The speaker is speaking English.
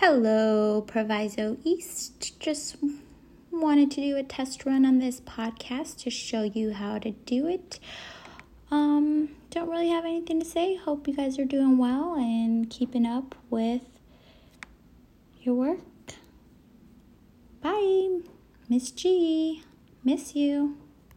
Hello, Proviso East. Just wanted to do a test run on this podcast to show you how to do it. Um, don't really have anything to say. Hope you guys are doing well and keeping up with your work. Bye. Miss G. Miss you.